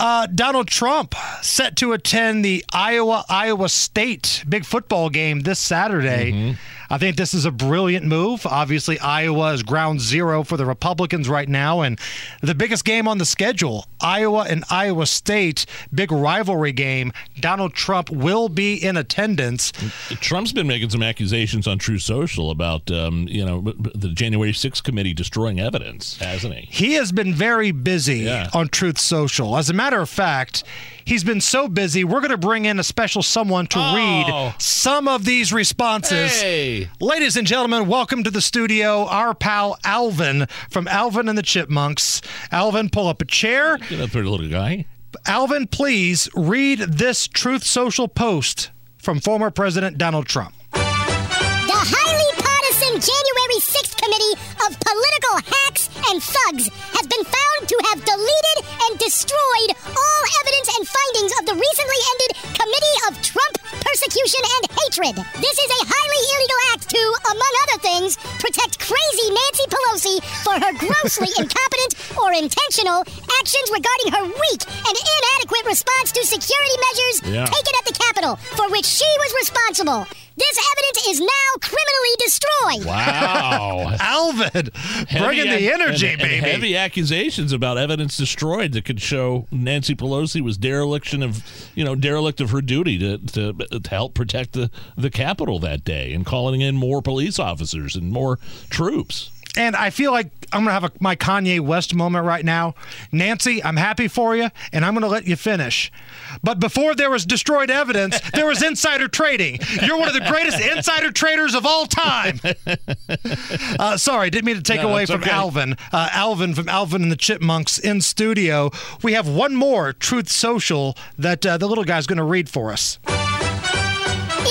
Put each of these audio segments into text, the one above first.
Uh, Donald Trump set to attend the Iowa Iowa State big football game this Saturday. Mm-hmm. I think this is a brilliant move. Obviously, Iowa is ground zero for the Republicans right now, and the biggest game on the schedule, Iowa and Iowa State, big rivalry game. Donald Trump will be in attendance. Trump's been making some accusations on Truth Social about, um, you know, the January 6th committee destroying evidence, hasn't he? He has been very busy yeah. on Truth Social. As a matter of fact, he's been so busy. We're going to bring in a special someone to oh. read some of these responses. Hey. Ladies and gentlemen, welcome to the studio, our pal Alvin from Alvin and the Chipmunks. Alvin, pull up a chair. Get up there, little guy. Alvin, please read this Truth Social post from former President Donald Trump. And Thugs has been found to have deleted and destroyed all evidence and findings of the recently ended Committee of Trump Persecution and Hatred. This is a highly illegal act to, among other things, protect crazy Nancy Pelosi for her grossly incompetent or intentional actions regarding her weak and inadequate response to security measures yeah. taken at the Capitol, for which she was responsible. This evidence is now criminally destroyed. Wow. Alvin, bringing the energy, and, baby. And heavy accusations about evidence destroyed that could show Nancy Pelosi was dereliction of, you know, derelict of her duty to, to, to help protect the, the Capitol that day and calling in more police officers and more troops. And I feel like I'm going to have a, my Kanye West moment right now. Nancy, I'm happy for you, and I'm going to let you finish. But before there was destroyed evidence, there was insider trading. You're one of the greatest insider traders of all time. Uh, sorry, didn't mean to take no, away from okay. Alvin. Uh, Alvin from Alvin and the Chipmunks in studio. We have one more Truth Social that uh, the little guy's going to read for us.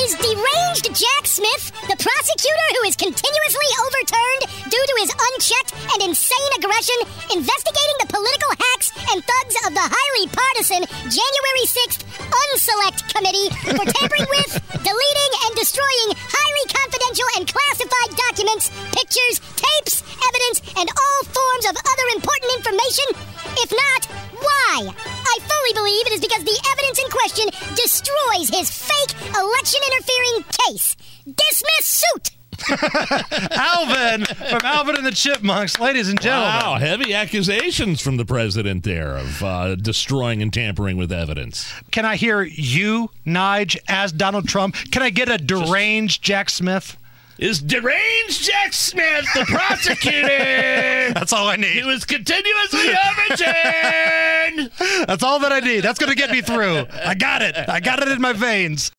Is deranged Jack Smith the prosecutor who is continuously overturned due to his unchecked and insane aggression investigating the political hacks and thugs of the highly partisan January 6th Unselect Committee for tampering with, deleting, pictures, tapes, evidence, and all forms of other important information? If not, why? I fully believe it is because the evidence in question destroys his fake election interfering case. Dismiss suit! Alvin from Alvin and the Chipmunks, ladies and gentlemen. Wow, heavy accusations from the president there of uh, destroying and tampering with evidence. Can I hear you, Nige, as Donald Trump? Can I get a deranged Just- Jack Smith? Is deranged Jack Smith, the prosecutor. That's all I need. He was continuously overturned. That's all that I need. That's going to get me through. I got it. I got it in my veins.